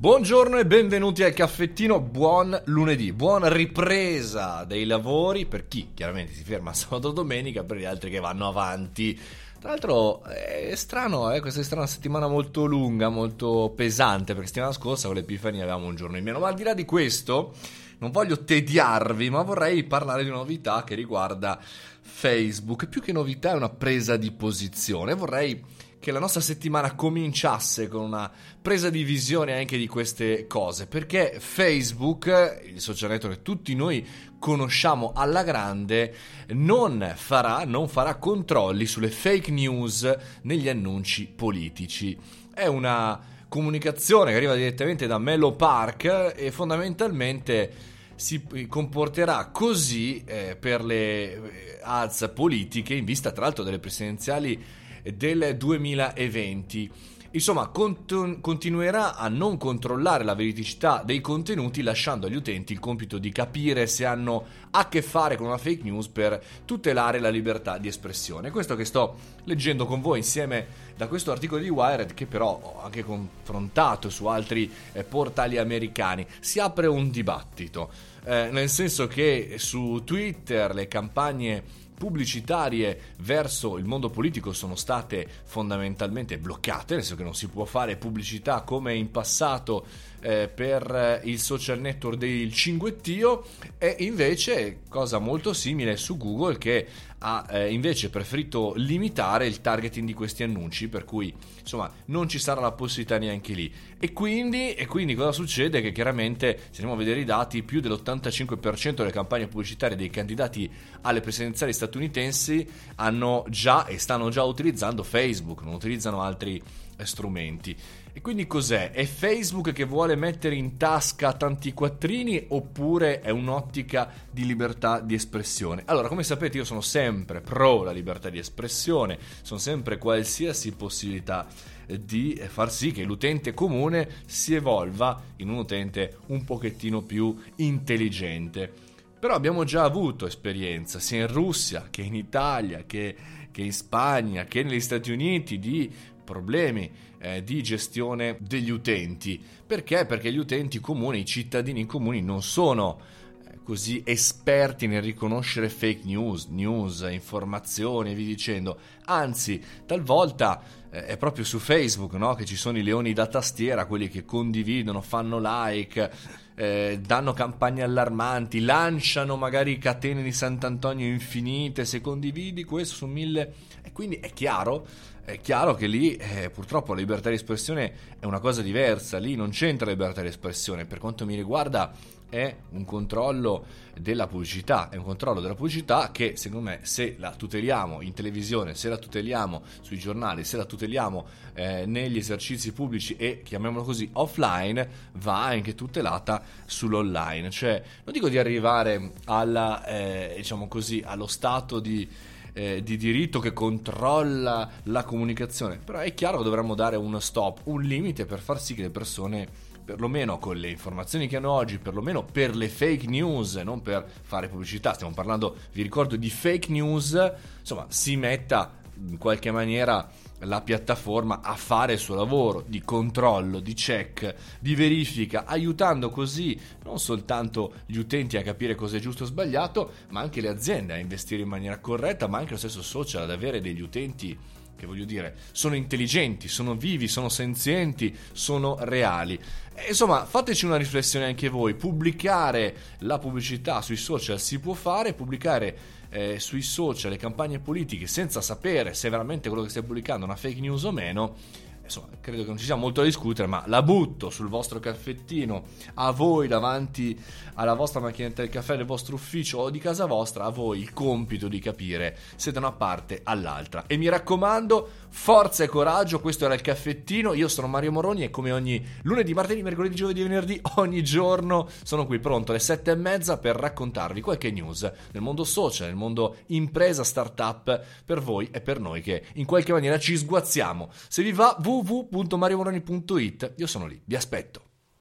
Buongiorno e benvenuti al caffettino, buon lunedì, buona ripresa dei lavori per chi chiaramente si ferma sabato domenica, per gli altri che vanno avanti. Tra l'altro è strano, eh? questa è stata una settimana molto lunga, molto pesante, perché settimana scorsa con l'Epifania avevamo un giorno in meno, ma al di là di questo non voglio tediarvi, ma vorrei parlare di una novità che riguarda Facebook, più che novità è una presa di posizione, vorrei che la nostra settimana cominciasse con una presa di visione anche di queste cose, perché Facebook, il social network che tutti noi conosciamo alla grande, non farà, non farà controlli sulle fake news negli annunci politici. È una comunicazione che arriva direttamente da Mellow Park e fondamentalmente si comporterà così eh, per le eh, ads politiche in vista tra l'altro delle presidenziali del 2020. Insomma, continu- continuerà a non controllare la veridicità dei contenuti lasciando agli utenti il compito di capire se hanno a che fare con una fake news per tutelare la libertà di espressione. Questo che sto leggendo con voi insieme da questo articolo di Wired che però ho anche confrontato su altri eh, portali americani. Si apre un dibattito, eh, nel senso che su Twitter le campagne pubblicitarie verso il mondo politico sono state fondamentalmente bloccate, nel senso che non si può fare pubblicità come in passato eh, per il social network del cinguettio. E invece cosa molto simile su Google che ha eh, invece preferito limitare il targeting di questi annunci per cui insomma non ci sarà la possibilità neanche lì e quindi, e quindi cosa succede che chiaramente se andiamo a vedere i dati più dell'85% delle campagne pubblicitarie dei candidati alle presidenziali statunitensi hanno già e stanno già utilizzando Facebook non utilizzano altri strumenti. E quindi cos'è? È Facebook che vuole mettere in tasca tanti quattrini oppure è un'ottica di libertà di espressione? Allora, come sapete io sono sempre pro la libertà di espressione, sono sempre qualsiasi possibilità di far sì che l'utente comune si evolva in un utente un pochettino più intelligente. Però abbiamo già avuto esperienza sia in Russia che in Italia che, che in Spagna che negli Stati Uniti di problemi eh, di gestione degli utenti. Perché? Perché gli utenti comuni, i cittadini comuni non sono eh, così esperti nel riconoscere fake news, news, informazioni e via dicendo. Anzi, talvolta eh, è proprio su Facebook no? che ci sono i leoni da tastiera, quelli che condividono, fanno like, eh, danno campagne allarmanti, lanciano magari catene di Sant'Antonio infinite, se condividi questo su mille... E quindi è chiaro è chiaro che lì eh, purtroppo la libertà di espressione è una cosa diversa, lì non c'entra la libertà di espressione, per quanto mi riguarda è un controllo della pubblicità, è un controllo della pubblicità che secondo me se la tuteliamo in televisione, se la tuteliamo sui giornali, se la tuteliamo eh, negli esercizi pubblici e chiamiamolo così offline, va anche tutelata sull'online, cioè non dico di arrivare alla, eh, diciamo così, allo stato di eh, di diritto che controlla la comunicazione, però è chiaro che dovremmo dare uno stop, un limite per far sì che le persone perlomeno con le informazioni che hanno oggi, perlomeno per le fake news, non per fare pubblicità, stiamo parlando, vi ricordo, di fake news, insomma, si metta in qualche maniera la piattaforma a fare il suo lavoro di controllo, di check, di verifica, aiutando così non soltanto gli utenti a capire cosa è giusto o sbagliato, ma anche le aziende a investire in maniera corretta, ma anche lo stesso social ad avere degli utenti che voglio dire, sono intelligenti, sono vivi, sono senzienti, sono reali. E, insomma, fateci una riflessione anche voi, pubblicare la pubblicità sui social si può fare, pubblicare eh, sui social le campagne politiche senza sapere se veramente quello che stai pubblicando è una fake news o meno insomma, credo che non ci sia molto da discutere, ma la butto sul vostro caffettino a voi davanti alla vostra macchinetta del caffè del vostro ufficio o di casa vostra, a voi il compito di capire se da una parte all'altra. E mi raccomando, forza e coraggio, questo era il caffettino, io sono Mario Moroni e come ogni lunedì, martedì, mercoledì, giovedì venerdì, ogni giorno sono qui pronto alle sette e mezza per raccontarvi qualche news nel mondo social, nel mondo impresa, startup, per voi e per noi che in qualche maniera ci sguazziamo. Se vi va, www www.mariomoroni.it. Io sono lì, vi aspetto.